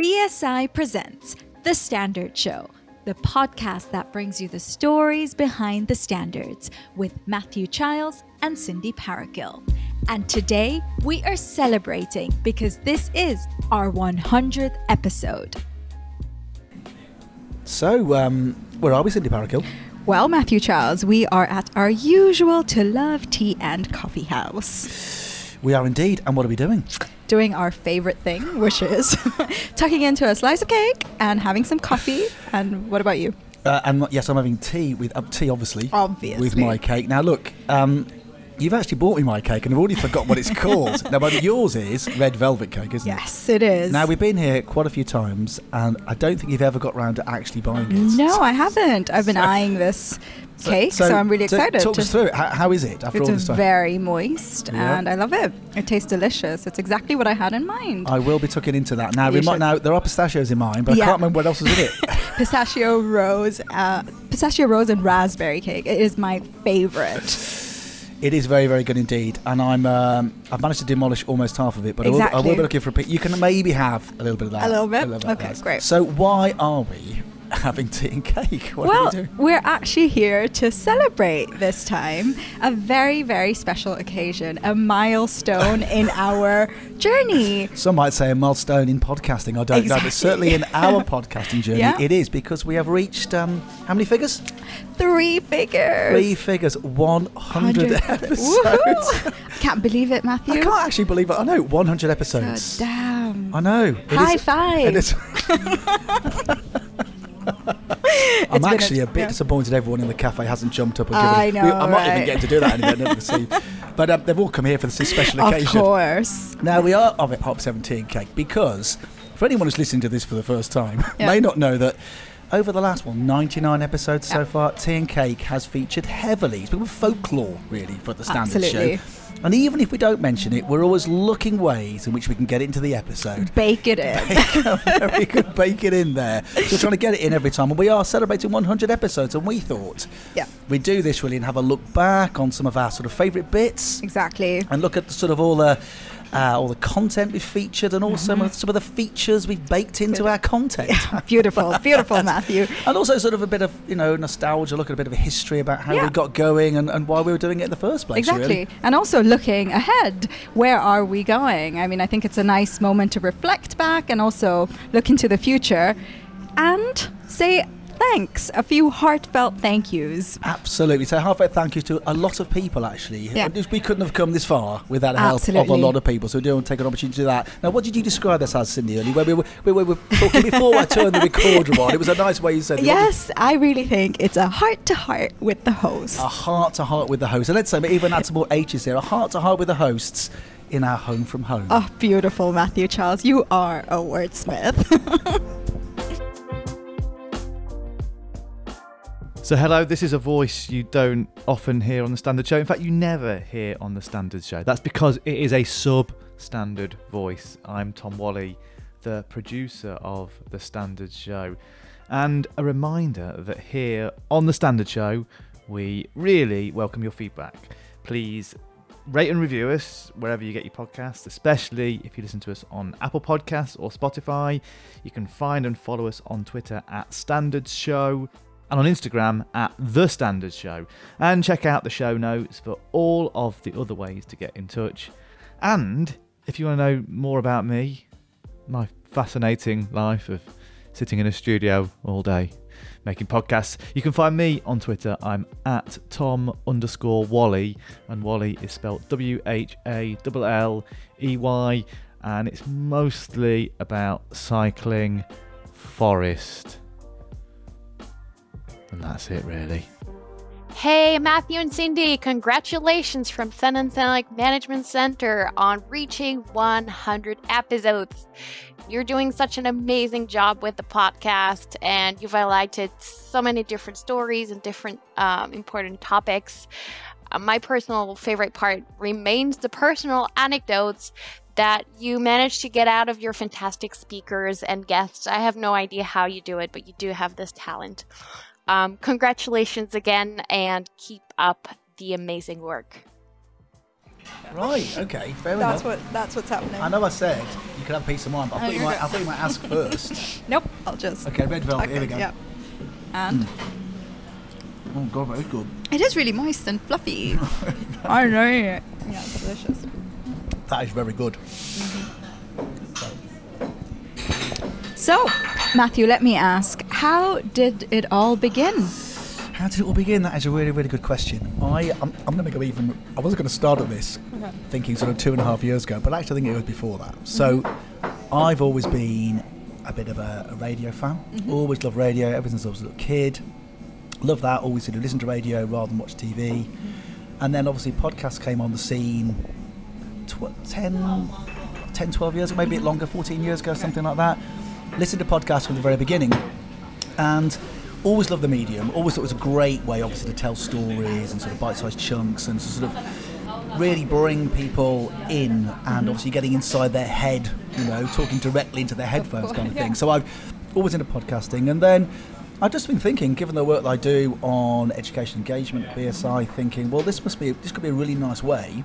BSI presents The Standard Show, the podcast that brings you the stories behind the standards with Matthew Childs and Cindy Parakill. And today we are celebrating because this is our 100th episode. So, um, where are we, Cindy Parakill? Well, Matthew Childs, we are at our usual To Love Tea and Coffee House. We are indeed. And what are we doing? Doing our favorite thing, which is tucking into a slice of cake and having some coffee. And what about you? Uh, and yes, I'm having tea with uh, tea, obviously, Obviously. with my cake. Now, look, um, you've actually bought me my cake, and I've already forgotten what it's called. now, but yours is red velvet cake, isn't it? Yes, it is. Now we've been here quite a few times, and I don't think you've ever got round to actually buying it. No, I haven't. I've been eyeing this cake, so, I'm really excited. Talk to- us through it. How, how is it after all this time? It's very moist, Yeah. and I love it. It tastes delicious. It's exactly what I had in mind. I will be tucking into that. Now, we might, now there are pistachios in mine, but Yeah. I can't remember what else was in it. pistachio rose, uh, pistachio rose and raspberry cake. It is my favorite. It is very, very good indeed, and I'm um, I've managed to demolish almost half of it, but I, will, I will be looking for a pic. You can maybe have a little bit of that. A little bit? of Okay, great. So why are we having tea and cake? What well, we we're actually here to celebrate this time a very, very special occasion, a milestone in our journey. Some might say a milestone in podcasting. I don't know, but certainly in our podcasting journey, Yeah. it is because we have reached um, how many figures? Three figures. Three figures, 100 episodes. Woohoo! Can't believe it, Matthew. I can't actually believe it. I know 100 God episodes. damn. I know. It High is- five. I'm actually a- a, bit yeah. disappointed everyone in the cafe hasn't jumped up and I given. we- know, I might even right? get to do that in a minute. See. But um, they've all come here for this special occasion. Of course. Now we are of it Hop 17 cake because for anyone who's listening to this for the first time Yeah. may not know that over the last one 99 episodes so far, Tea and Cake has featured heavily. It's become folklore really for the standard Absolutely. show. And even if we don't mention it, we're always looking ways in which we can get it into the episode. Bake it in. Very good, bake it in there. So we're trying to get it in every time. And we are celebrating 100 episodes, and we thought Yeah. we'd do this really and have a look back on some of our sort of favourite bits Exactly. and look at the, sort of all the uh, all the content we've featured and also some, of, some of the features we've baked into our content. Beautiful, beautiful, Matthew. And also sort of a bit of, you know, nostalgia, look at a bit of a history about how Yeah. we got going and, and why we were doing it in the first place. Exactly. really. And also looking ahead. Where are we going? I mean, I think it's a nice moment to reflect back and also look into the future and say thanks. A few heartfelt thank yous. Absolutely. So halfway thank you to a lot of people actually. Yeah. We couldn't have come this far without the help of a lot of people. So we do want to take an opportunity to do that. Now what did you describe this as, Cindy, earlier? When we were, we were, we were talking before I turned the recorder on. It was a nice way you said it. Yes, I really think it's a heart to heart with the host. a heart to heart with the host. And let's say, even add some more H's here, a heart to heart with the hosts in our home from home. Oh, beautiful, Matthew Charles. You are a wordsmith. So, hello, this is a voice you don't often hear on the standard show. In fact, you never hear on the standard show. That's because it is a sub standard voice. I'm Tom Whalley, the producer of the standard show. And a reminder that here on the standard show, we really welcome your feedback. Please rate and review us wherever you get your podcasts, especially if you listen to us on Apple Podcasts or Spotify. You can find and follow us on Twitter at Standards Show and on Instagram at The Standards Show. And check out the show notes for all of the other ways to get in touch. And if you want to know more about me, my fascinating life of sitting in a studio all day making podcasts. You can find me on Twitter. I'm at Tom underscore Whalley, and Whalley is spelled W H A L L E Y, and it's mostly about cycling, forest, and that's it really. Hey, Matthew and Cindy, congratulations from Sun and Sunlight Management Center on reaching 100 episodes. You're doing such an amazing job with the podcast, and you've highlighted so many different stories and different um, important topics. Uh, my personal favorite part remains the personal anecdotes that you manage to get out of your fantastic speakers and guests. I have no idea how you do it, but you do have this talent. Um, congratulations again, and keep up the amazing work. Right, okay, fair That's enough. what. That's what's happening. I know I said you can have a piece of mine, but I thought, you might, I thought you might ask first. Nope, I'll just. Okay, red velvet. Here we go. Yeah. And Oh god, very good. it is really moist and fluffy. I know. Yeah, it's delicious. That is very good. So, Matthew, let me ask, how did it all begin? How did it all begin? That is a really, really good question. I, I'm, I'm going to go even. I wasn't going to start at this thinking sort of two and a half years ago, but actually, I think it was before that. So, mm-hmm. I've always been a bit of a, a radio fan. Mm-hmm. Always loved radio ever since I was a little kid. Love that. Always sort of listen to radio rather than watch TV. Mm-hmm. And then obviously podcasts came on the scene tw- 10, 10, 12 years ago, maybe a bit longer, 14 years ago, something like that. Listened to podcasts from the very beginning and always loved the medium. Always thought it was a great way, obviously, to tell stories and sort of bite-sized chunks and to sort of really bring people in and mm-hmm. obviously getting inside their head, you know, talking directly into their headphones kind of thing. So I've always into podcasting, and then I've just been thinking, given the work that I do on education engagement at BSI, thinking, well, this must be this could be a really nice way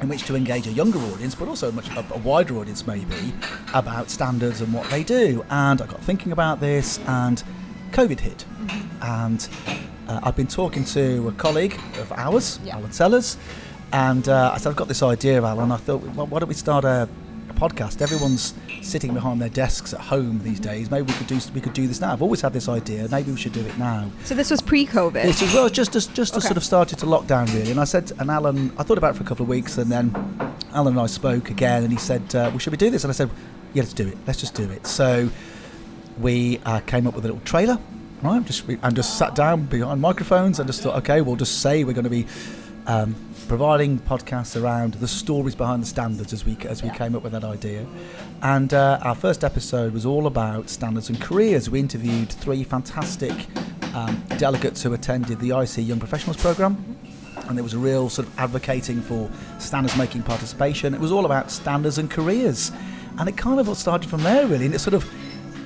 in which to engage a younger audience, but also a much a, a wider audience maybe, about standards and what they do. And I got thinking about this, and COVID hit, and uh, I've been talking to a colleague of ours, Yeah. Alan Sellers, and uh, I said I've got this idea, Alan. I thought, well, why don't we start a, a podcast? Everyone's sitting behind their desks at home these days. Maybe we could do we could do this now. I've always had this idea. Maybe we should do it now. So this was pre-COVID. This as well, just as just as Okay. sort of started to lockdown really. And I said, and Alan, I thought about it for a couple of weeks, and then Alan and I spoke again, and he said, uh, "Well, should we do this?" And I said, "Yeah, let's do it. Let's just do it." So we uh, came up with a little trailer, right? Just and just sat down behind microphones and just thought, okay, we'll just say we're going to be. Um, providing podcasts around the stories behind the standards as we as we came up with that idea, and uh, our first episode was all about standards and careers. We interviewed three fantastic um, delegates who attended the IEC Young Professionals program, and there was a real sort of advocating for standards making participation. It was all about standards and careers, and it kind of all started from there really. And it sort of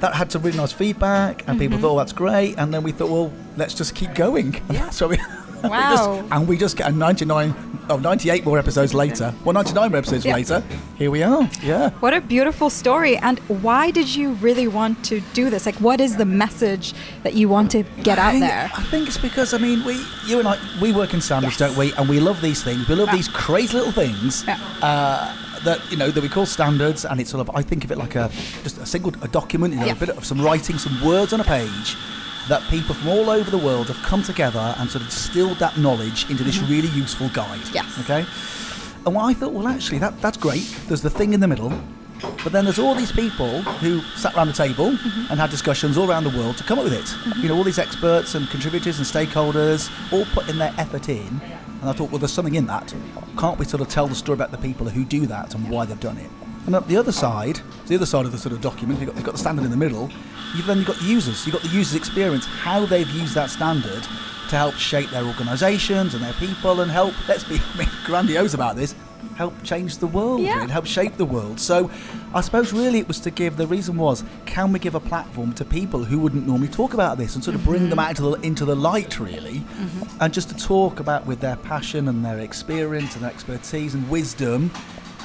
that had some really nice feedback, and people thought, oh, that's great. And then we thought, well, let's just keep going. Yeah. so we Wow. just, and we just get a 99, oh, 98 more episodes later. Well, 99 more episodes Yeah. later. Here we are. Yeah. What a beautiful story. And why did you really want to do this? Like, what is the message that you want to get I out think, there? I think it's because I mean we, you and I, we work in standards, Yes. don't we? And we love these things. We love Yeah. these crazy little things Yeah. uh, that you know that we call standards, and it's sort of I think of it like a just a single a document, you know, Yeah. a bit of some writing, some words on a page. That people from all over the world have come together and sort of distilled that knowledge into this really useful guide. Mm-hmm. Yes. Okay. And what I thought, well, actually, that that's great. There's the thing in the middle, but then there's all these people who sat around the table and had discussions all around the world to come up with it. You know, all these experts and contributors and stakeholders all put in their effort in. And I thought, well, there's something in that. Can't we sort of tell the story about the people who do that and why they've done it? And up the other side, the other side of the sort of document, you've got, you've got the standard in the middle. You've then you've got users. You've got the users' experience, how they've used that standard to help shape their organisations and their people and help, let's be I mean, grandiose about this, help change the world, Yeah. really, help shape the world. So I suppose really it was to give, the reason was, can we give a platform to people who wouldn't normally talk about this and sort of bring them mm-hmm. out into the, into the light, really, mm-hmm. and just to talk about with their passion and their experience and their expertise and wisdom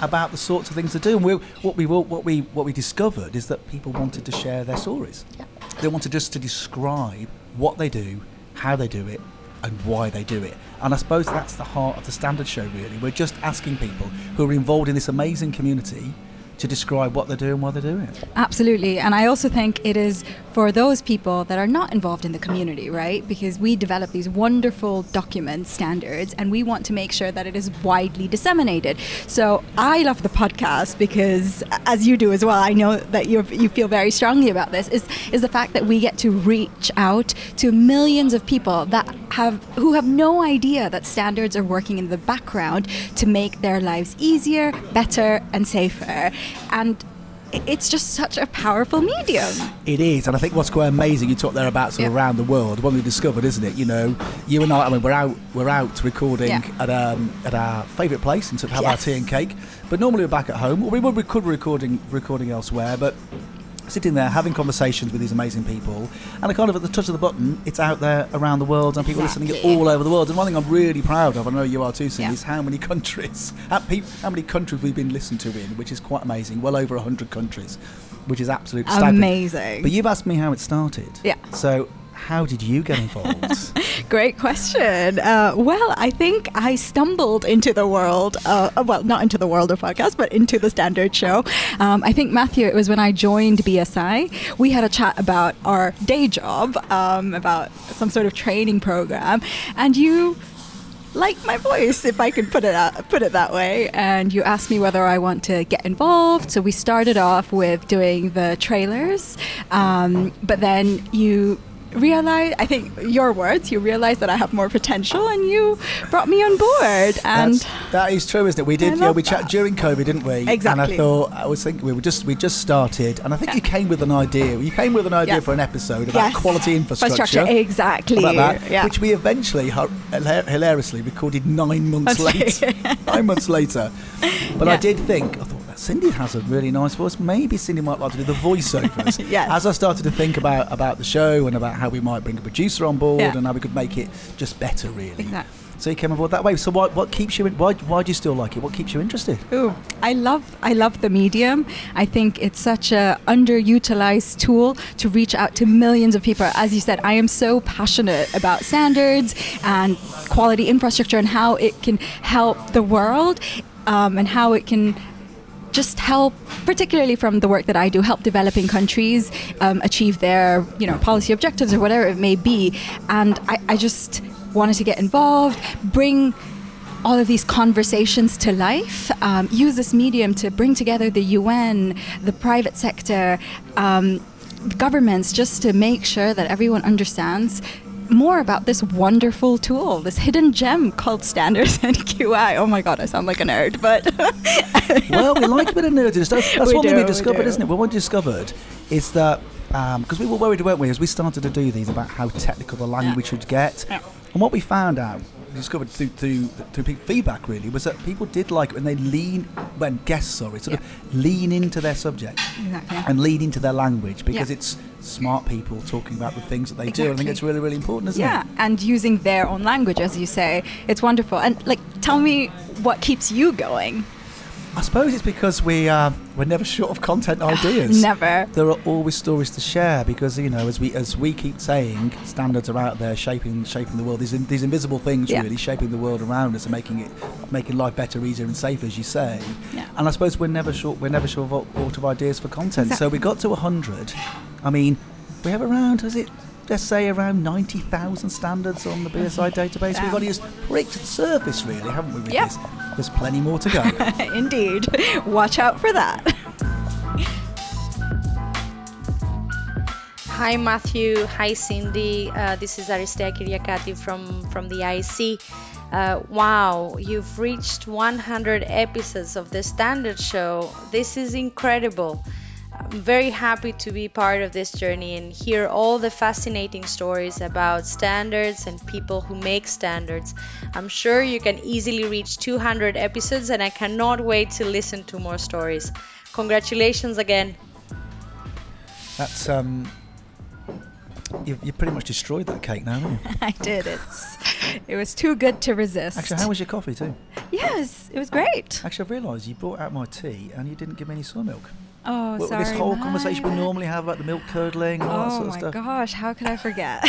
about the sorts of things to do. And we, what we what we what we discovered is that people wanted to share their stories. They wanted just to describe what they do, how they do it, and why they do it. And I suppose that's the heart of the Standard Show. Really, we're just asking people who are involved in this amazing community to describe what they're doing, why they're doing it. Absolutely. And I also think it is for those people that are not involved in the community, right? Because we develop these wonderful document standards and we want to make sure that it is widely disseminated. So I love the podcast because, as you do as well, I know that you you feel very strongly about this, is, is the fact that we get to reach out to millions of people that have who have no idea that standards are working in the background to make their lives easier, better, and safer. And it's just such a powerful medium. It is, and I think what's quite amazing, you talked there about sort of Yeah. around the world. One we discovered, isn't it? You know, you and I. I mean, we're out, we're out recording Yeah. at um, at our favourite place and to have our tea and cake. But normally we're back at home, or we would we could be recording recording elsewhere. But sitting there having conversations with these amazing people, and I kind of at the touch of the button, it's out there around the world, and people listening Exactly. it all over the world. And one thing I'm really proud of, I know you are too, Cindy, Yeah. is how many countries, how, peop how many countries we've been listened to in, which is quite amazing. Well over hundred countries, which is absolutely staggering. Amazing. But you've asked me how it started. Yeah. So how did you get involved? Great question. Uh, well, I think I stumbled into the world, uh, well, not into the world of podcasts, but into the standard show. Um, I think, Matthew, it was when I joined BSI. We had a chat about our day job, um, about some sort of training program, and you like my voice, if I could put it out, put it that way. And you asked me whether I want to get involved. So we started off with doing the trailers, um, but then you realize I think your words you realized that I have more potential and you brought me on board and That's, that is true, isn't it? We did. Yeah, we chat during COVID, didn't we? Exactly. And I thought I was thinking we were just we just started, and I think you came with an idea. You came with an idea Yeah. for an episode about Yes. quality infrastructure. exactly About that, yeah which we eventually hilariously recorded nine months later. nine months later, but I did think I thought Cindy has a really nice voice. Maybe Cindy might like to do the voiceovers. Yes. As I started to think about about the show and about how we might bring a producer on board Yeah. and how we could make it just better, really. Exactly. So you came aboard that way. So what, what keeps you? In, why, why do you still like it? What keeps you interested? Ooh, I love I love the medium. I think it's such a underutilized tool to reach out to millions of people. As you said, I am so passionate about standards and quality infrastructure and how it can help the world um, and how it can just help, particularly from the work that I do, help developing countries um, achieve their you know policy objectives or whatever it may be. And I, I just wanted to get involved, bring all of these conversations to life. Um, use this medium to bring together the UN, the private sector, um, governments, just to make sure that everyone understands more about this wonderful tool, this hidden gem called Standards and QI. Oh my god, I sound like a nerd, but well, we like a bit of nerdiness. That's, that's We one thing do, we we discovered, do. isn't it? Well, what we discovered is that um, because we were worried, weren't we, as we started to do these about how technical the language would get, Yeah. and what we found out. Discovered through, through, through feedback really was that people did like it when they lean when guests sorry sort of lean into their subject Exactly. and lean into their language because Yeah. it's smart people talking about the things that they do. I think it's really really important, isn't yeah, it? and using their own language, as you say, it's wonderful. And like, tell me what keeps you going. I suppose it's because we uh, we're never short of content ideas. Never. There are always stories to share because you know, as we as we keep saying, standards are out there shaping shaping the world. These in, these invisible things Yeah. really shaping the world around us and making it making life better, easier, and safer, as you say. Yeah. And I suppose we're never short we're never short of out of ideas for content. So we got to hundred. I mean, we have around was it. Let's say around 90,000 standards on the BSI database. We've only just pricked the surface, really, haven't we? With Yep. this? There's plenty more to go. Indeed. Watch out for that. Hi Matthew, hi Cindy. Uh, this is Aristea Kyriakati from from the IEC. Uh, wow, you've reached 100 episodes of the Standard Show. This is incredible. I'm very happy to be part of this journey and hear all the fascinating stories about standards and people who make standards. I'm sure you can easily reach 200 episodes, and I cannot wait to listen to more stories. Congratulations again. That's um, you you pretty much destroyed that cake now, haven't you? I did. It's it was too good to resist. Actually, how was your coffee too? yes, it was great. Actually, I've realised you brought out my tea and you didn't give me any soy milk. Oh, Well, sorry. this whole conversation we normally have about the milk curdling and all that Oh sort of stuff. Oh my gosh, how could I forget?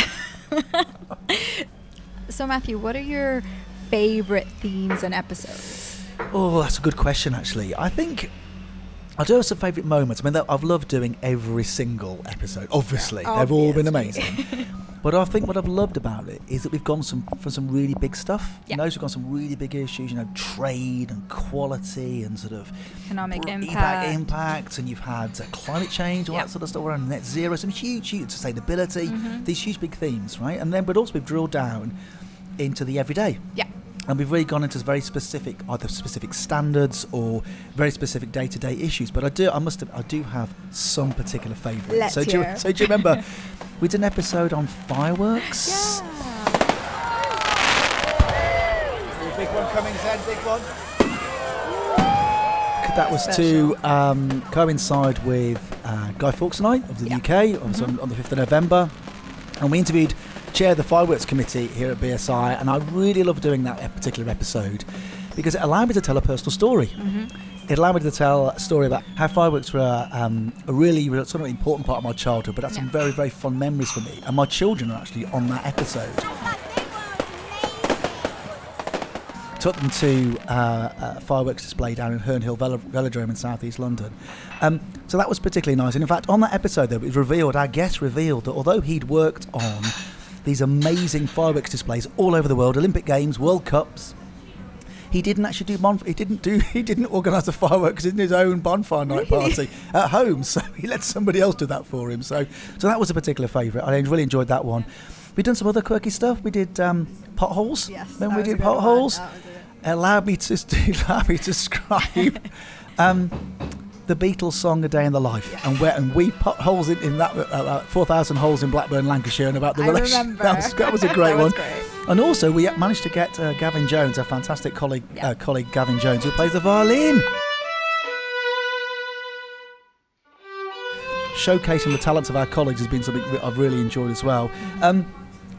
so Matthew, what are your favorite themes and episodes? Oh, that's a good question. Actually, I think I do have some favourite moments. I mean, I've loved doing every single episode. Obviously, they've all been amazing. But I think what I've loved about it is that we've gone some for some really big stuff. Yeah. You know, we've got some really big issues. You know, trade and quality and sort of Economic br- impact. impact, and you've had uh, climate change, all Yeah. that sort of stuff around net zero, some huge, huge sustainability, Mm-hmm. these huge big themes, right? And then, but also we've drilled down into the everyday. Yeah. And we've really gone into very specific, either specific standards or very specific day-to-day issues. But I do, I must, have, I do have some particular favourites. Let's so, do you, so do you remember we did an episode on fireworks? yeah. Big one coming, Zen. Big one. That was to um, coincide with uh, Guy Fawkes Night of the Yeah. UK. It was on, on the 5th of November. And we interviewed Chair of the Fireworks Committee here at BSI. And I really love doing that particular episode because it allowed me to tell a personal story. It allowed me to tell a story about how fireworks were um, a really, sort of important part of my childhood, but that's some very, very fond memories for me. And my children are actually on that episode. took them to uh, a fireworks display down in Herne Hill Velodrome in southeast London. Um, so that was particularly nice. And in fact, on that episode, though, it was revealed, our guest revealed that although he'd worked on these amazing fireworks displays all over the world, Olympic Games, World Cups, he didn't actually do bon- he didn't do he didn't organise the fireworks in his own bonfire night party at home. So he let somebody else do that for him. So so that was a particular favourite. I really enjoyed that one. We've done some other quirky stuff. We did um, potholes. Yes, Then we did potholes allowed me to allowed me to describe um, the Beatles song "A Day in the Life" and where and we put holes in, in that uh, uh, four thousand holes in Blackburn, Lancashire, and about the I relation. remember. That was, that was a great was one. great. And also, we managed to get uh, Gavin Jones, a fantastic colleague, Yeah. uh, colleague Gavin Jones, who plays the violin. Showcasing the talents of our colleagues has been something I've really enjoyed as well. Um,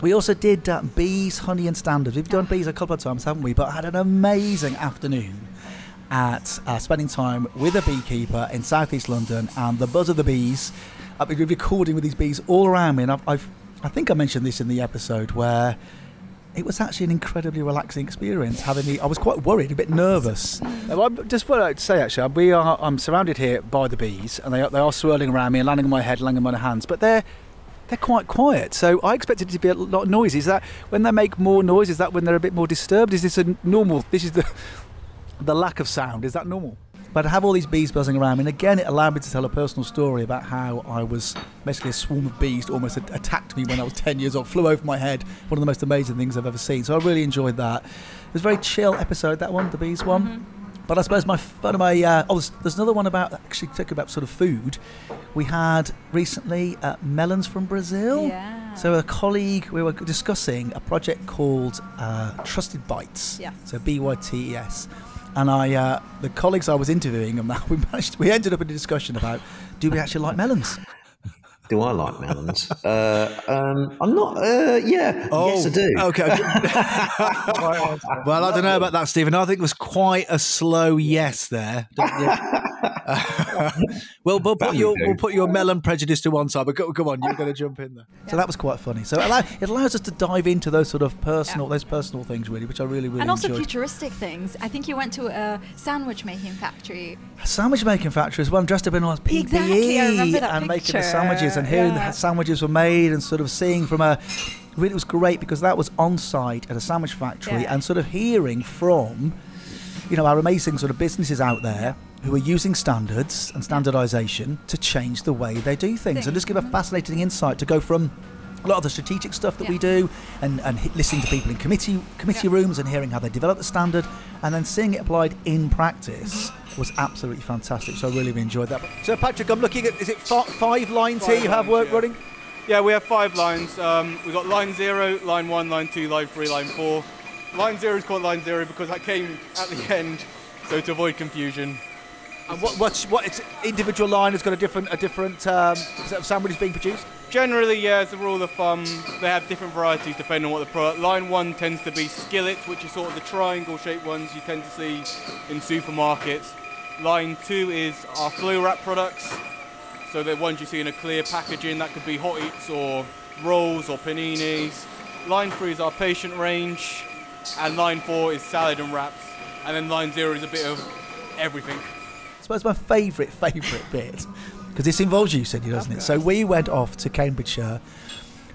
we also did uh, bees, honey, and standards. We've done bees a couple of times, haven't we? But I had an amazing afternoon at uh, spending time with a beekeeper in southeast London and the buzz of the bees. I've been recording with these bees all around me, and I've, I've I think I mentioned this in the episode where it was actually an incredibly relaxing experience. Having the, I was quite worried, a bit nervous. I just want to say actually, we are I'm surrounded here by the bees, and they are, they are swirling around me and landing on my head, landing on my hands, but they're they're quite quiet. So I expected it to be a lot of noise. Is that when they make more noise? Is that when they're a bit more disturbed? Is this a normal? This is the the lack of sound. Is that normal? But I have all these bees buzzing around me, and again, it allowed me to tell a personal story about how I was basically a swarm of bees almost attacked me when I was 10 years old, flew over my head. One of the most amazing things I've ever seen. So I really enjoyed that. It was a very chill episode, that one, the bees one. But I suppose my one of my uh, oh, there's, there's another one about actually talking about sort of food. We had recently uh, melons from Brazil. Yeah. So a colleague we were discussing a project called uh, Trusted Bytes. Yes. So B Y T E S. And I, uh, the colleagues I was interviewing, and we managed, we ended up in a discussion about do we actually like melons? Do I like melons? uh, um, I'm not. Uh, yeah, yes, I do. Oh, Okay. well, I don't know about that, Stephen. I think it was quite a slow yes there. well, we'll put your we'll put your melon prejudice to one side, but go, come on, you're going to jump in there. So that was quite funny. So it, allow, it allows us to dive into those sort of personal, those personal things really, which I really really and also enjoyed. futuristic things. I think you went to a sandwich making factory. A sandwich making factory as well. I'm dressed up in all PPE Exactly, I remember that and making the sandwiches and hearing Yeah. the sandwiches were made and sort of seeing from a. Really, it was great because that was on site at a sandwich factory Yeah. and sort of hearing from, you know, our amazing sort of businesses out there who are using standards and standardisation to change the way they do things and just give a fascinating insight to go from a lot of the strategic stuff that we Mm-hmm. Do and, and listening to people in committee committee Yeah. rooms and hearing how they develop the standard and then seeing it applied in practice was absolutely fantastic so I really enjoyed that so Patrick I'm looking at is it fi- five lines here Five you have lines, work yeah. running Yeah, we have five lines. Um, we've got line zero, line one, line two, line three, line four. Line zero is called line zero because that came at the end, so to avoid confusion. and what, what's what it's individual line has got a different a different um, set of sandwiches being produced Generally, yeah, as a rule of thumb, they have different varieties depending on what the product. Line one tends to be skillets, which is sort of the triangle-shaped ones you tend to see in supermarkets. Line two is our flow wrap products, so the ones you see in a clear packaging. That could be hot eats or rolls or paninis. Line three is our patient range, and line four is salad and wraps, and then line zero is a bit of everything. I suppose my favourite, favourite bit, because this involves you, Cindy, doesn't it? So we went off to Cambridgeshire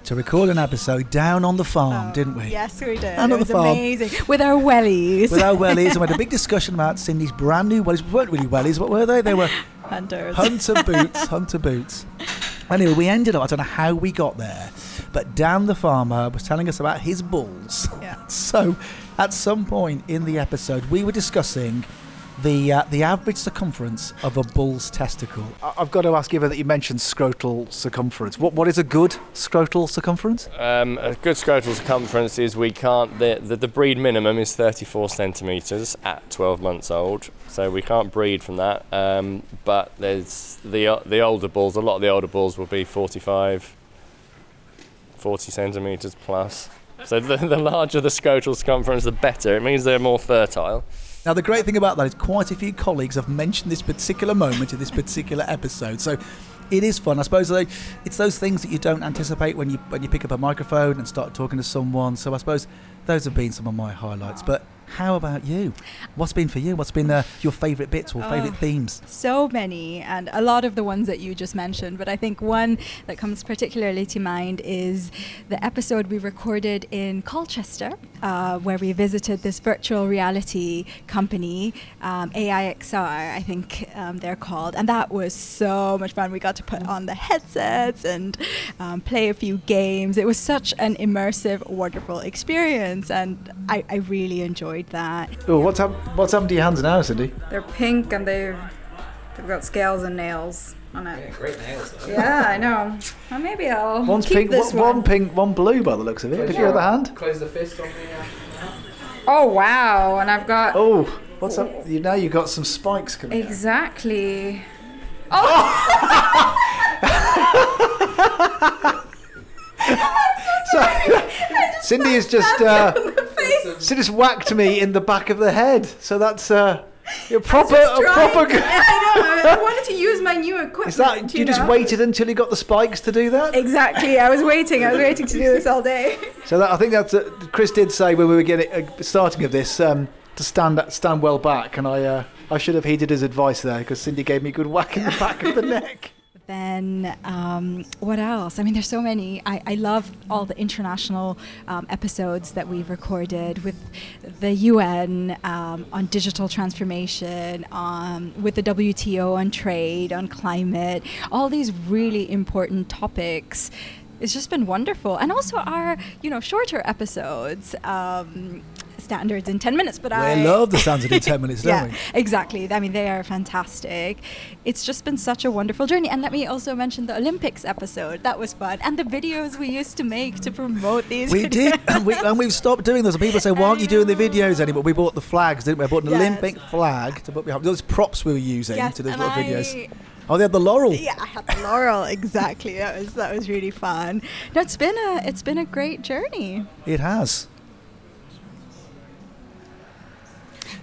to record an episode down on the farm, oh, didn't we? Oh, Yes, we did. And it was farm. amazing with our wellies. With our wellies, and we had a big discussion about Cindy's brand new wellies. We weren't really wellies, what were they? They were hunters. hunter boots, hunter boots. Anyway, we ended up, I don't know how we got there, but Dan the farmer was telling us about his bulls. Yeah. So, at some point in the episode, we were discussing the uh, the average circumference of a bull's testicle. I- I've got to ask, given that you mentioned scrotal circumference, what what is a good scrotal circumference? Um, a good scrotal circumference is we can't, the, the, the breed minimum is 34 centimetres at 12 months old, so we can't breed from that. Um, but there's the, o- the older bulls, a lot of the older bulls will be 45, 40 centimetres plus. So the, the larger the scrotal circumference, the better. It means they're more fertile. Now, the great thing about that is quite a few colleagues have mentioned this particular moment in this particular episode. So it is fun. I suppose it's those things that you don't anticipate when you when you pick up a microphone and start talking to someone. So I suppose those have been some of my highlights. But how about you? What's been for you? What's been uh, your favourite bits or favourite Oh. themes? So many, and a lot of the ones that you just mentioned. But I think one that comes particularly to mind is the episode we recorded in Colchester, uh, where we visited this virtual reality company, um, AIXR, I think um, they're called. And that was so much fun. We got to put on the headsets and um, play a few games. It was such an immersive, wonderful experience, and I, I really enjoyed that. Oh, what's up? What's happened to your hands now, Cindy? They're pink and they've they've got scales and nails on it. Great nails. Though. Yeah, I know. Well, maybe I'll One's keep pink, this one, one. pink, one blue by the looks of it. Did your other hand? Close the fist on the. Uh, Oh wow! And I've got Oh, what's up? You now you've got some spikes coming. out. exactly. Oh! So, Cindy is just uh, Cindy's whacked me in the back of the head. So that's uh, a proper, a proper. I know. I wanted to use my new equipment. Is that you just know? waited until you got the spikes to do that? Exactly. I was waiting. I was waiting to do this all day. So that, I think that's uh, Chris did say when we were getting uh, starting of this um, to stand stand well back, and I uh, I should have heeded his advice there because Cindy gave me a good whack in the back of the neck. Then um, what else? I mean, there's so many. I, I love all the international um, episodes that we've recorded with the UN um, on digital transformation, um, with the WTO on trade, on climate, all these really important topics. It's just been wonderful, and also our you know shorter episodes. Standards in 10 minutes but We i love the standards in 10 minutes, don't yeah, we? exactly. I mean, they are fantastic. It's just been such a wonderful journey. And let me also mention the Olympics episode. That was fun. And the videos we used to make to promote these. We did, and, we, and we've stopped doing those. And people say, "Why aren't you doing the videos anymore?" We bought the flags, didn't we? I bought an Yes. Olympic flag to put behind those props we were using Yes, to do little I- videos. Oh, they had the laurel. Yeah, I had the laurel exactly. That was that was really fun. No, it's been a it's been a great journey. It has.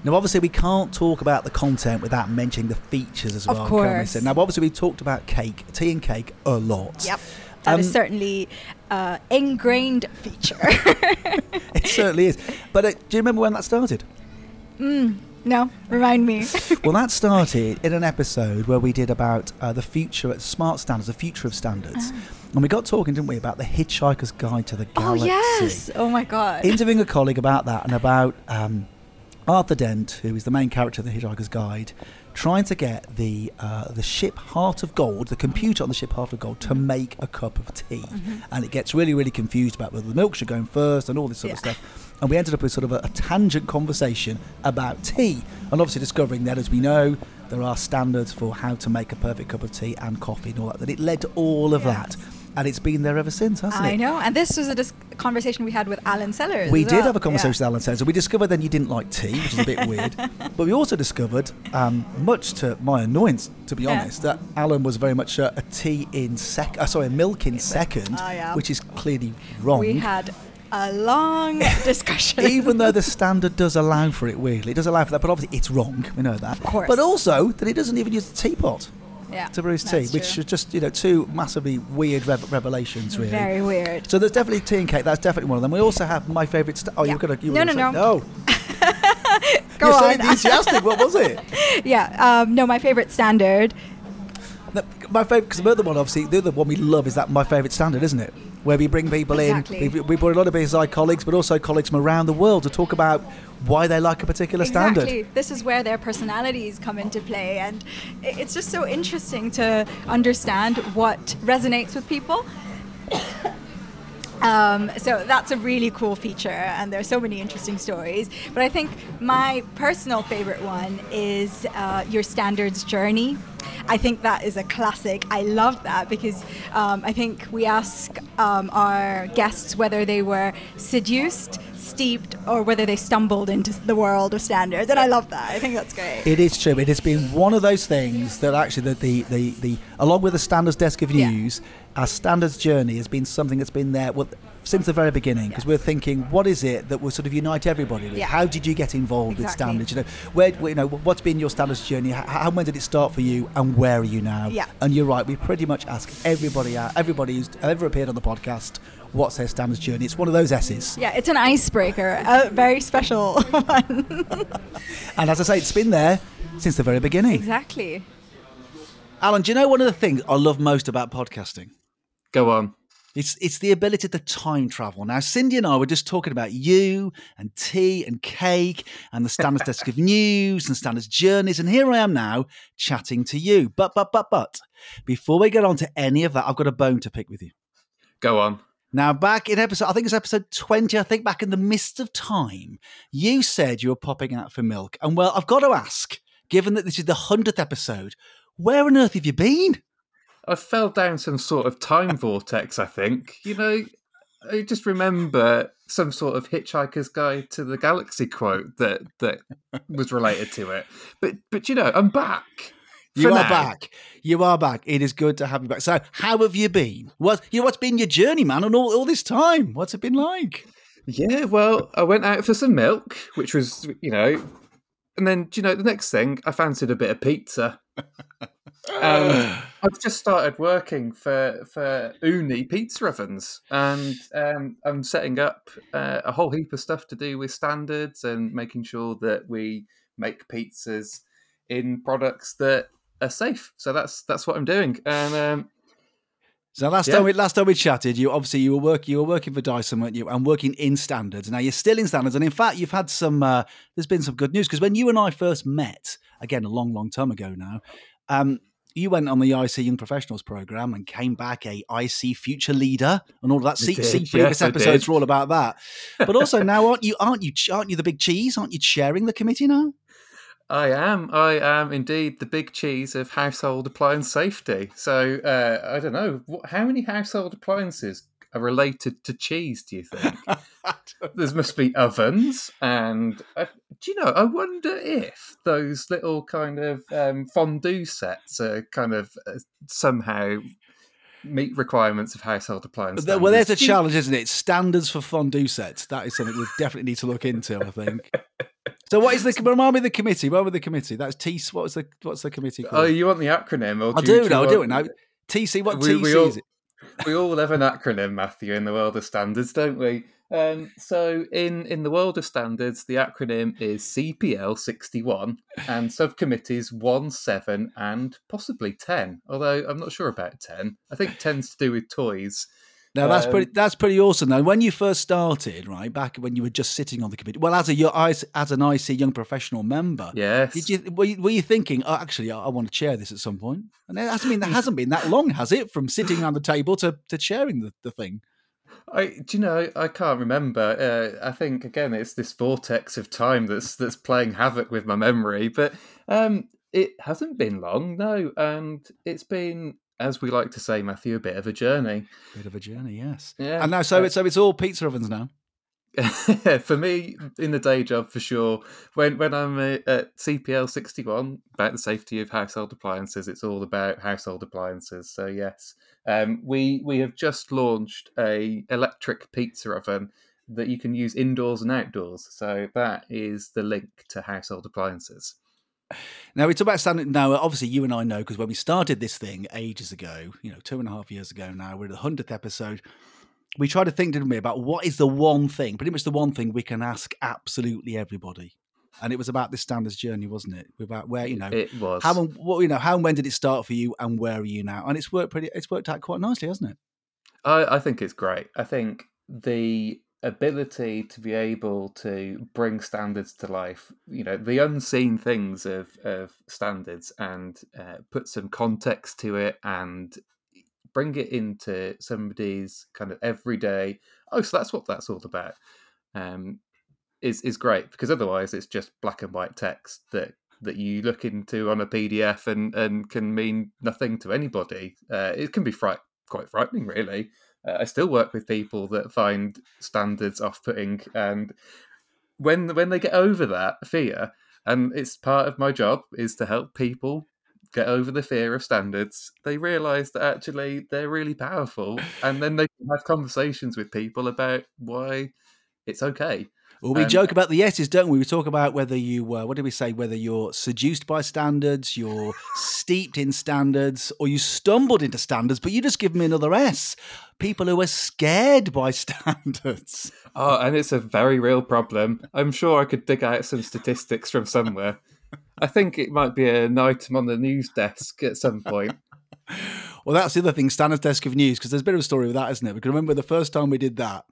Now, obviously, we can't talk about the content without mentioning the features as well. we? course. Now, obviously, we talked about cake, tea and cake a lot. Yep, that is Um, certainly uh, ingrained feature. It certainly is. But uh, do you remember when that started? mm, no, remind me. well, that started in an episode where we did about uh, the future, at smart standards, the future of standards. And we got talking, didn't we, about the Hitchhiker's Guide to the Galaxy? oh Galaxy. yes! Oh my god. interviewing a colleague about that and about um, Arthur Dent, who is the main character of the Hitchhiker's Guide, trying to get the uh, the ship Heart of Gold, the computer on the ship Heart of Gold, to make a cup of tea, and it gets really really confused about whether the milk should go in first and all this sort of stuff. And we ended up with sort of a, a tangent conversation about tea, and obviously discovering that, as we know, there are standards for how to make a perfect cup of tea and coffee and all that. That it led to all of that, and it's been there ever since, hasn't it? I know, and this was a dis- conversation we had with Alan Sellers. We did well. have a conversation Yeah. with Alan Sellers. We discovered then you didn't like tea, which is a bit weird. But we also discovered, um, much to my annoyance, to be Yeah. honest, that Alan was very much a, a tea in sec. Uh, sorry, a milk in second, Oh, yeah. which is clearly wrong. We had a long discussion. even though the standard does allow for it, weirdly, it does allow for that, but obviously it's wrong. We know that. Of course. But also that he doesn't even use the teapot yeah, to brew his tea, which true. are just you know two massively weird rev- revelations, really. very weird. So there's definitely tea and cake. That's definitely one of them. We also have my favourite. St- oh, Yeah. you're gonna. You No, no, no. say- Go You're so on. enthusiastic. what was it? yeah, um, no, my favorite standard. No, my favourite, because the other one, obviously, the other one we love is that my favourite standard, isn't it? Where we bring people Exactly. in, we, we brought a lot of BSI colleagues, but also colleagues from around the world to talk about why they like a particular standard. This is where their personalities come into play, and it's just so interesting to understand what resonates with people. Um, so that's a really cool feature, and there are so many interesting stories. But I think my personal favorite one is uh, your standards journey. I think that is a classic. I love that because um, I think we ask um, our guests whether they were seduced, steeped, or whether they stumbled into the world of standards, and I love that. I think that's great. It is true. It has been one of those things that actually the the, the, the along with the standards desk of Yeah. Our standards journey has been something that's been there well, since the very beginning because we're thinking, what is it that will sort of unite everybody? With? Yeah. How did you get involved with standards? You know, where where- you know what's been your standards journey? How, how when did it start for you, and where are you now? Yeah. And you're right. We pretty much ask everybody out, everybody who's ever appeared on the podcast, what's their standards journey? It's one of those S's. Yeah, it's an icebreaker, a very special one. And as I say, it's been there since the very beginning. exactly. Alan, do you know one of the things I love most about podcasting? Go on. It's it's the ability to time travel. Now, Cindy and I were just talking about you and tea and cake and the standards desk of news and standards journeys, and here I am now chatting to you. But but but but before we get on to any of that, I've got a bone to pick with you. Go on. Now, back in episode, I think it's episode 20, I think back in the mist of time, you said you were popping out for milk. And well, I've got to ask, given that this is the 100th episode, where on earth have you been? I fell down some sort of time vortex, I think. You know, I just remember some sort of Hitchhiker's Guide to the Galaxy quote that that was related to it. But but you know, I'm back. You are now. back. You are back. It is good to have you back. So, how have you been? What you know? What's been your journey, man? And all, all this time, what's it been like? Yeah, well, I went out for some milk, which was, you know, and then, do you know, the next thing, I fancied a bit of pizza. and um, I've just started working for for Ooni pizza ovens, and um, I'm setting up uh, a whole heap of stuff to do with standards and making sure that we make pizzas in products that are safe. So that's that's what I'm doing, and um, So last Yeah. time we last time we chatted, you obviously you were working you were working for Dyson, weren't you? And working in standards. Now you're still in standards, and in fact you've had some. Uh, there's been some good news because when you and I first met, again a long, long time ago now, um, you went on the IEC Young Professionals program and came back a IEC future leader and all of that. See, did, see previous yes, episodes are all about that. But also now aren't you aren't you aren't you the big cheese? Aren't you chairing the committee now? I am. I am indeed the big cheese of household appliance safety. So uh, I don't know how many household appliances are related to cheese. Do you think there must be ovens? And uh, do you know? I wonder if those little kind of um, fondue sets are kind of uh, somehow meet requirements of household appliances. Well, there's a. Do challenge, isn't it? Standards for fondue sets. That is something we definitely need to look into. I think. So, what is the remind me the committee? Where were the committee? That's T. What's the what's the committee called? Oh, you want the acronym? Or I do, you- do know. I do want- know. TC. What we, TC we all, is it? We all have an acronym, Matthew, in the world of standards, don't we? Um, so, in, in the world of standards, the acronym is CPL 61 and subcommittees 1, 7, and possibly 10. Although I'm not sure about 10. I think 10's to do with toys. Now that's Um, pretty. That's pretty awesome. Now, when you first started, right back when you were just sitting on the committee, well, as a as as an IEC young professional member, Yes. did you were you, were you thinking, oh, actually, I, I want to chair this at some point? And it hasn't been that hasn't been that long, has it? From sitting around the table to to chairing the, the thing. I do you know I can't remember. Uh, I think again it's this vortex of time that's that's playing havoc with my memory. But um, it hasn't been long, no, and it's been, as we like to say, Matthew, a bit of a journey. Bit of a journey, yes. Yeah. And now, so Uh, it's so it's all pizza ovens now. for me, in the day job, for sure. When when I'm uh, at CPL sixty one about the safety of household appliances, it's all about household appliances. So yes, um, we we have just launched a electric pizza oven that you can use indoors and outdoors. So that is the link to household appliances. Now it's about standing. Now, obviously, you and I know because when we started this thing ages ago, you know, two and a half years ago now, we're at the hundredth episode. We tried to think, didn't we, about what is the one thing, pretty much the one thing we can ask absolutely everybody, and it was about this standards journey, wasn't it? About where you know It was. how and what you know how and when did it start for you, and where are you now? And it's worked pretty. It's worked out quite nicely, hasn't it? I, I think it's great. I think the ability to be able to bring standards to life, you know, the unseen things of, of standards and uh, put some context to it and bring it into somebody's kind of everyday. Oh, so that's what that's all about. Um, is is great because otherwise it's just black and white text that that you look into on a PDF and and can mean nothing to anybody. Uh, it can be fright quite frightening, really. Uh, I still work with people that find standards off-putting, and when when they get over that fear, and it's part of my job is to help people get over the fear of standards. They realise that actually they're really powerful, and then they have conversations with people about why it's okay. Well, we Um, joke about the yeses, don't we? We talk about whether you, uh, what did we say? Whether you're seduced by standards, you're steeped in standards, or you stumbled into standards, but you just give me another S. People who are scared by standards. Oh, and it's a very real problem. I'm sure I could dig out some statistics from somewhere. I think it might be an item on the news desk at some point. Well, that's the other thing, Standards Desk of News, because there's a bit of a story with that, isn't it? Because remember the first time we did that,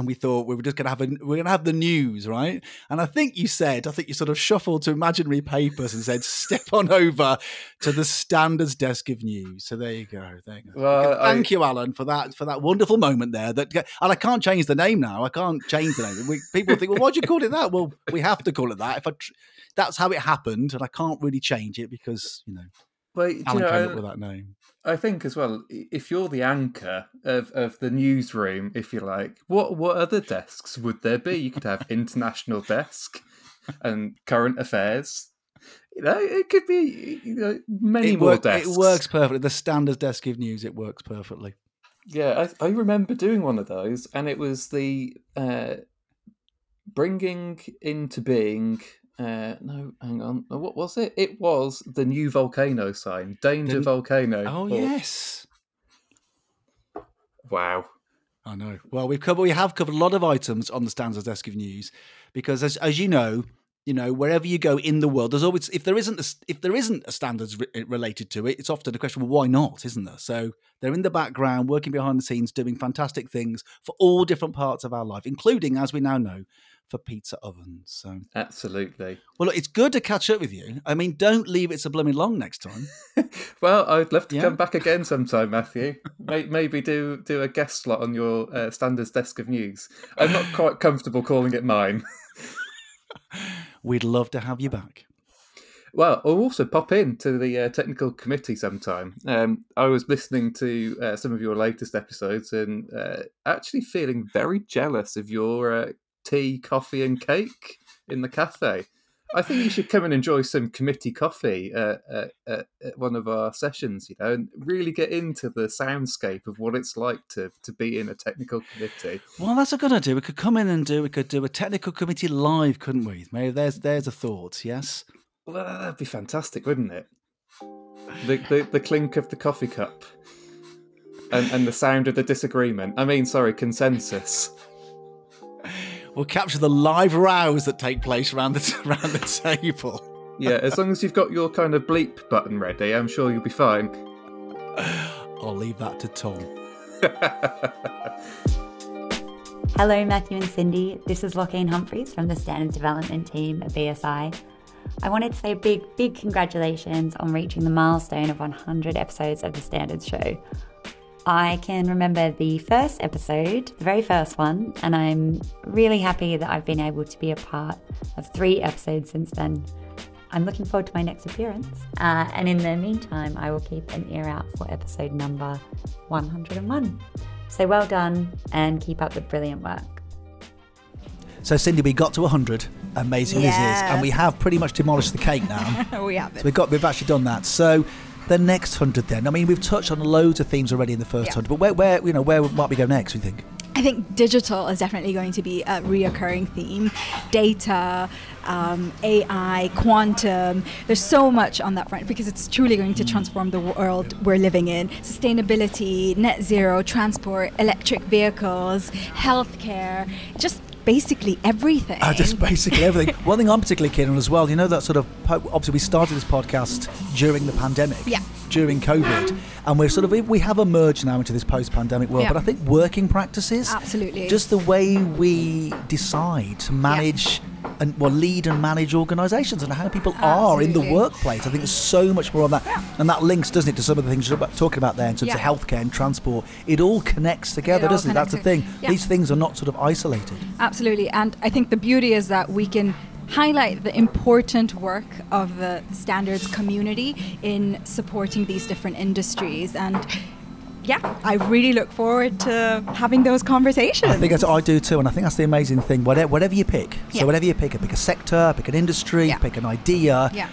and we thought we were just going to have a, we're going to have the news, right? And I think you said, I think you sort of shuffled to imaginary papers and said, step on over to the Standards Desk of News. So there you go. There you go. Well, Thank I- you, Alan, for that for that wonderful moment there. That and I can't change the name now. I can't change the name. We, people think, well, why'd you call it that? Well, we have to call it that. If I, tr- that's how it happened, and I can't really change it because you know Well, do you Alan know, came I- up with that name. I think as well, if you're the anchor of, of the newsroom, if you like, what what other desks would there be? You could have international desk and current affairs. You know, it could be you know, many it, more work- desks. it works perfectly. The Standards Desk of News, it works perfectly. Yeah, I, I remember doing one of those, and it was the uh, bringing into being. Uh, no, hang on. Uh, What was it? It was the new volcano sign, danger The- volcano. Oh Or- yes. Wow. I know. Well, we've covered we have covered a lot of items on the Standards Desk of News because, as as you know, you know wherever you go in the world, there's always if there isn't a, if there isn't a standards re- related to it, it's often a question. Well, why not? Isn't there? So they're in the background, working behind the scenes, doing fantastic things for all different parts of our life, including, as we now know, for pizza ovens. So Absolutely. well, look, it's good to catch up with you. I mean, don't leave it so blooming long next time. Well, I'd love to Yeah. come back again sometime, Matthew. Maybe do do a guest slot on your uh, standards desk of news. I'm not quite comfortable calling it mine. We'd love to have you back. Well, I'll also pop in to the uh, technical committee sometime. Um, I was listening to uh, some of your latest episodes and uh, actually feeling very jealous of your uh, tea, coffee, and cake in the cafe. I think you should come and enjoy some committee coffee uh, uh, uh, at one of our sessions, you know, and really get into the soundscape of what it's like to, to be in a technical committee. Well, that's a good idea. We could come in and do. We could do a technical committee live, couldn't we? Maybe there's there's a thought. Yes. Well, that'd be fantastic, wouldn't it? The, the, the clink of the coffee cup and, and the sound of the disagreement. I mean, sorry, consensus. We'll capture the live rows that take place around the around the table. Yeah, as long as you've got your kind of bleep button ready, I'm sure you'll be fine. I'll leave that to Tom. Hello, Matthew and Cindy. This is Lockie Humphreys from the Standards Development Team at BSI. I wanted to say a big, big congratulations on reaching the milestone of 100 episodes of the Standards Show. I can remember the first episode, the very first one, and I'm really happy that I've been able to be a part of three episodes since then. I'm looking forward to my next appearance. Uh, and in the meantime, I will keep an ear out for episode number 101. So well done and keep up the brilliant work. So Cindy, we got to 100. Amazing is, and we have pretty much demolished the cake now. we have so it. we've got we've actually done that. So the next hundred, then. I mean, we've touched on loads of themes already in the first Yeah. hundred, but where where you know where might we go next? We think. I think digital is definitely going to be a reoccurring theme. Data, um, AI, quantum. There's so much on that front because it's truly going to transform the world we're living in. Sustainability, net zero, transport, electric vehicles, healthcare, just basically everything. Uh, just basically everything. One thing I'm particularly keen on as well, you know, that sort of obviously we started this podcast during the pandemic, Yeah. during COVID, and we're sort of we have emerged now into this post-pandemic world. Yeah. But I think working practices, Absolutely. just the way we decide to manage and well lead and manage organisations and how people are in the workplace. I think there's so much more on that, and that links, doesn't it, to some of the things you're talking about there in terms Yeah. of healthcare and transport. It all connects together, all doesn't it? That's the thing. yeah. These things are not sort of isolated. Absolutely. And I think the beauty is that we can highlight the important work of the standards community in supporting these different industries. And yeah, I really look forward to having those conversations. I think that's, what I do too, and I think that's the amazing thing. Whatever, whatever you pick, Yeah. so whatever you pick, pick a sector, pick an industry, pick an idea. Yeah.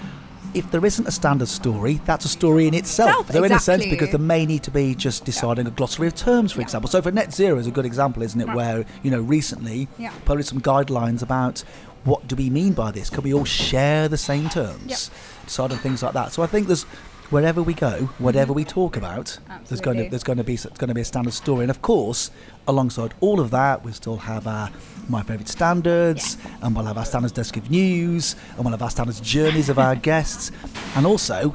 If there isn't a standard story, that's a story in itself. Self, so in a sense, because there may need to be just deciding a glossary of terms, for example. So for net zero is a good example, isn't it? Right. Where you know recently Yeah. published some guidelines about what do we mean by this? Can we all share the same terms? Decide on things like that. So I think there's wherever we go, whatever we talk about, there's going to. There's going to be going to be a standard story, and of course, alongside all of that, we still have our my favourite standards, and we'll have our standards desk of news, and we'll have our standards journeys of our guests, and also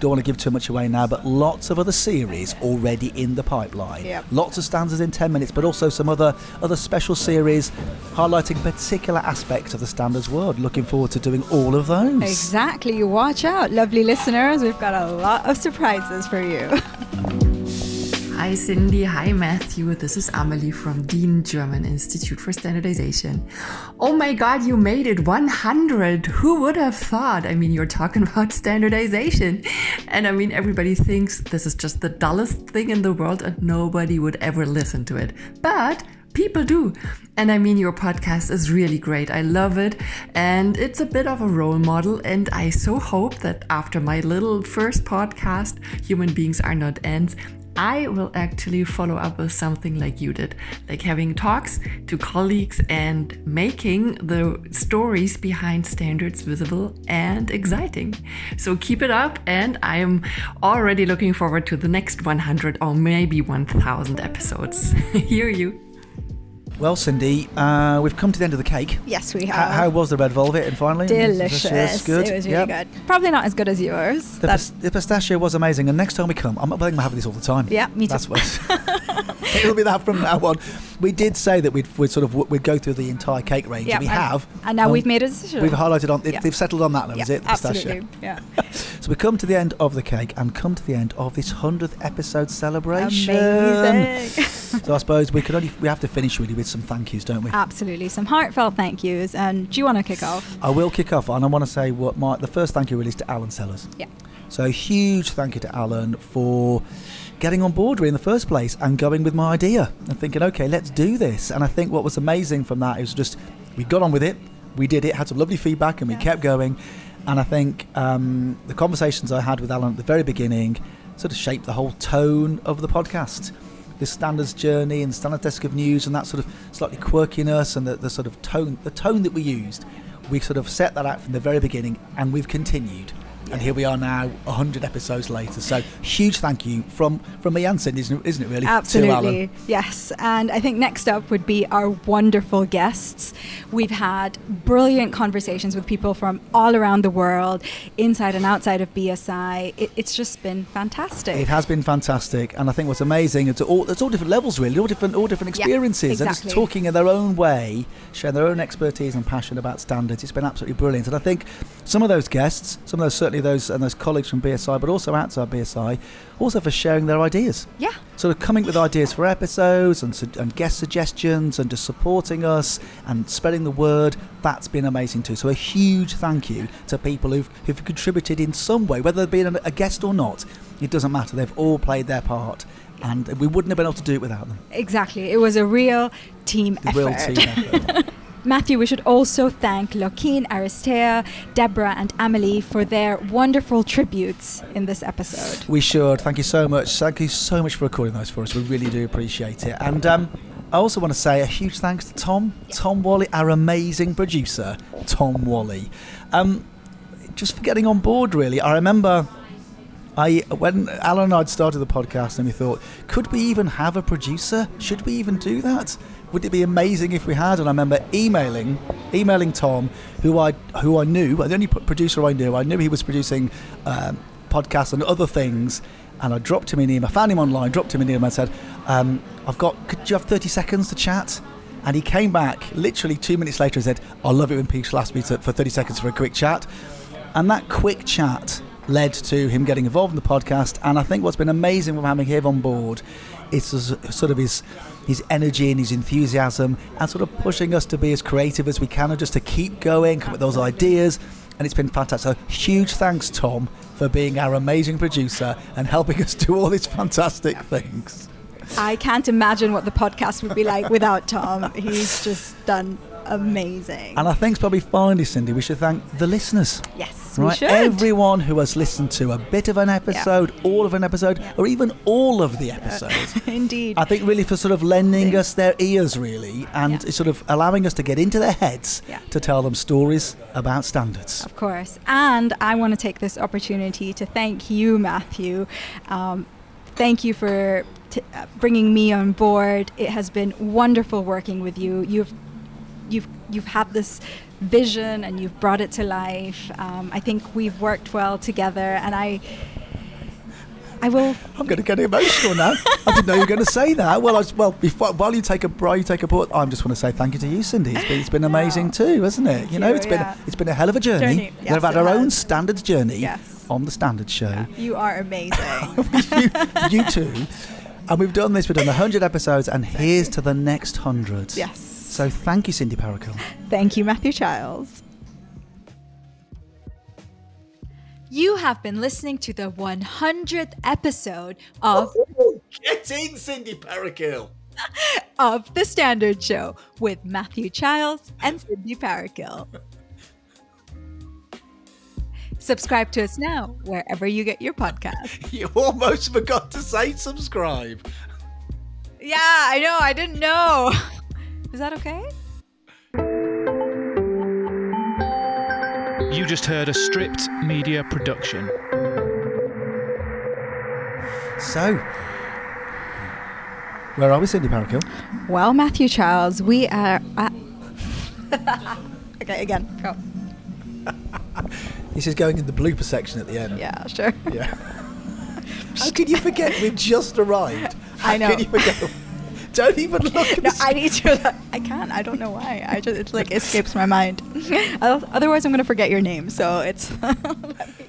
don't want to give too much away now, but lots of other series already in the pipeline. Yep. Lots of standards in ten minutes, but also some other other special series highlighting particular aspects of the standards world. Looking forward to doing all of those. Exactly. Watch out, lovely listeners. We've got a lot of surprises for you. Hi Cindy, hi Matthew. This is Amelie from DIN German Institute for Standardization. Oh my god, you made it 100. Who would have thought? I mean, you're talking about standardization. And I mean, everybody thinks this is just the dullest thing in the world and nobody would ever listen to it. But people do. And I mean, your podcast is really great. I love it. And it's a bit of a role model. And I so hope that after my little first podcast, Human Beings Are Not Ends, I will actually follow up with something like you did, like having talks to colleagues and making the stories behind standards visible and exciting. So keep it up, and I am already looking forward to the next 100 or maybe 1000 episodes. Hear you. Well, Cindy, uh, we've come to the end of the cake. Yes, we have. how was the red velvet? And finally, Delicious. Yes, good. It was really Yep. good. Probably not as good as yours. The, That's pis- the pistachio was amazing, and next time we come, I'm, I think I'm having this all the time. Yeah, me too. That's what it'll be that from now on. We did say that we'd, we'd sort of we'd go through the entire cake range, Yeah, and we and- have. and now Um, we've made a decision. We've highlighted on. Yeah. They've settled on that now, is it? The pistachio. absolutely. Yeah. So we come to the end of the cake and come to the end of this hundredth episode celebration. Amazing. so I suppose we could only we have to finish really with some thank yous, don't we? Absolutely. Some heartfelt thank yous. And do you want to kick off? I will kick off, and I want to say what my the first thank you really is to Alan Sellers. Yeah. So huge thank you to Alan for getting on board really in the first place and going with my idea and thinking, okay, let's do this. And I think what was amazing from that is just we got on with it, we did it, had some lovely feedback, and we kept going. And I think um, the conversations I had with Alan at the very beginning sort of shaped the whole tone of the podcast. The standards journey and standard desk of news and that sort of slightly quirkiness and the, the sort of tone, the tone that we used, we sort of set that out from the very beginning, and we've continued. And here we are now, 100 episodes later. So huge thank you from from me and Cindy, isn't it, isn't it really? Absolutely. Yes. And I think next up would be our wonderful guests. We've had brilliant conversations with people from all around the world, inside and outside of BSI. It, it's just been fantastic. It has been fantastic, and I think what's amazing it's all it's all different levels really, all different all different Yeah, experiences, and exactly. it's talking in their own way, sharing their own expertise and passion about standards. It's been absolutely brilliant, and I think some of those guests, some of those certainly those and those colleagues from BSI, but also outside BSI, also for sharing their ideas. Yeah. Sort of coming with ideas for episodes and, su- and guest suggestions and just supporting us and spreading the word. That's been amazing too. So a huge thank you to people who've, who've contributed in some way, whether they've been a guest or not. It doesn't matter. They've all played their part, and we wouldn't have been able to do it without them. Exactly. It was a real team The effort. real team effort. Matthew, we should also thank Lokeen, Aristea, Deborah, and Amelie for their wonderful tributes in this episode. We should. Thank you so much. Thank you so much for recording those for us. We really do appreciate it. And um, I also want to say a huge thanks to Tom, Tom Whalley, our amazing producer, Tom Whalley. Um, just for getting on board, really. I remember. I when Alan and I'd started the podcast and we thought, could we even have a producer? Should we even do that? Would it be amazing if we had? And I remember emailing, emailing Tom, who I who I knew, the only producer I knew. I knew he was producing um, podcasts and other things. And I dropped him an email. I found him online, dropped him an email, and said, um, "I've got. Could you have thirty seconds to chat?" And he came back literally two minutes later and said, I love it when people ask me to, for 30 seconds for a quick chat. And that quick chat led to him getting involved in the podcast. And I think what's been amazing with having him on board is sort of his his energy and his enthusiasm and sort of pushing us to be as creative as we can and just to keep going, come up with those ideas. And it's been fantastic. So huge thanks, Tom, for being our amazing producer and helping us do all these fantastic things. I can't imagine what the podcast would be like without Tom. He's just done amazing. And I think probably finally, Cindy, we should thank the listeners. Yes, right? we should. Everyone who has listened to a bit of an episode, yeah. all of an episode, yeah. or even all of the episodes. Indeed. I think really for sort of lending us their ears, really, and sort of allowing us to get into their heads to tell them stories about standards. Of course. And I want to take this opportunity to thank you, Matthew. Um, thank you for t- uh, bringing me on board. It has been wonderful working with you. You've you've you've had this vision and you've brought it to life. Um, I think we've worked well together, and I. I will. I'm going to get emotional now. I didn't know you were going to say that. Well, I was, well, before, while you take a while you take a pause, I just want to say thank you to you, Cindy. It's been, it's been amazing too, hasn't it? Thank you know, you, it's yeah. been it's been a hell of a journey. journey. We've had it our own standards journey Yes. on the standards show. You are amazing. you, you two. And we've done this, we've done 100 episodes, and here's to the next 100. Yes. So thank you, Cindy Parokkil. Thank you, Matthew Childs. You have been listening to the 100th episode of oh, oh, Get in, Cindy Parokkil. of The Standard Show with Matthew Childs and Cindy Parokkil. Subscribe to us now wherever you get your podcast. You almost forgot to say subscribe. Yeah, I know. I didn't know. Is that okay? You just heard a stripped media production. So, where are we, Cindy Parokkil? Well, Matthew Charles, we are. At okay, again, go. This is going in the blooper section at the end. Yeah, sure. Yeah. How could you forget we've just arrived? How I know. Can you forget? Don't even look at No, I need to. I can't. I don't know why. I just it's like escapes my mind. Otherwise, I'm gonna forget your name. So it's. let me-